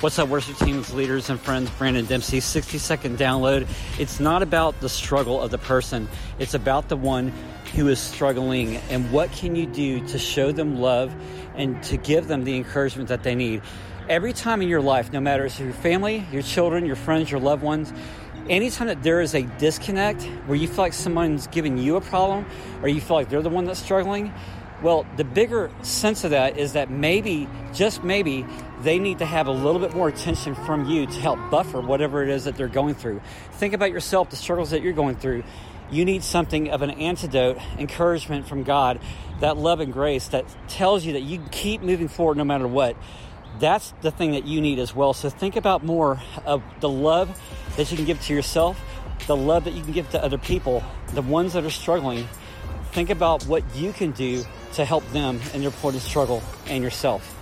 What's up, worship teams, leaders, and friends? Brandon Dempsey, 60 second download. It's not about the struggle of the person, it's about the one who is struggling and what can you do to show them love and to give them the encouragement that they need. Every time in your life, no matter if your family, your children, your friends, your loved ones, anytime that there is a disconnect where you feel like someone's giving you a problem or you feel like they're the one that's struggling, well, the bigger sense of that is that maybe, just maybe, they need to have a little bit more attention from you to help buffer whatever it is that they're going through. Think about yourself, the struggles that you're going through. You need something of an antidote, encouragement from God, that love and grace that tells you that you keep moving forward no matter what. That's the thing that you need as well. So think about more of the love that you can give to yourself, the love that you can give to other people, the ones that are struggling. Think about what you can do to help them in their point of struggle and yourself.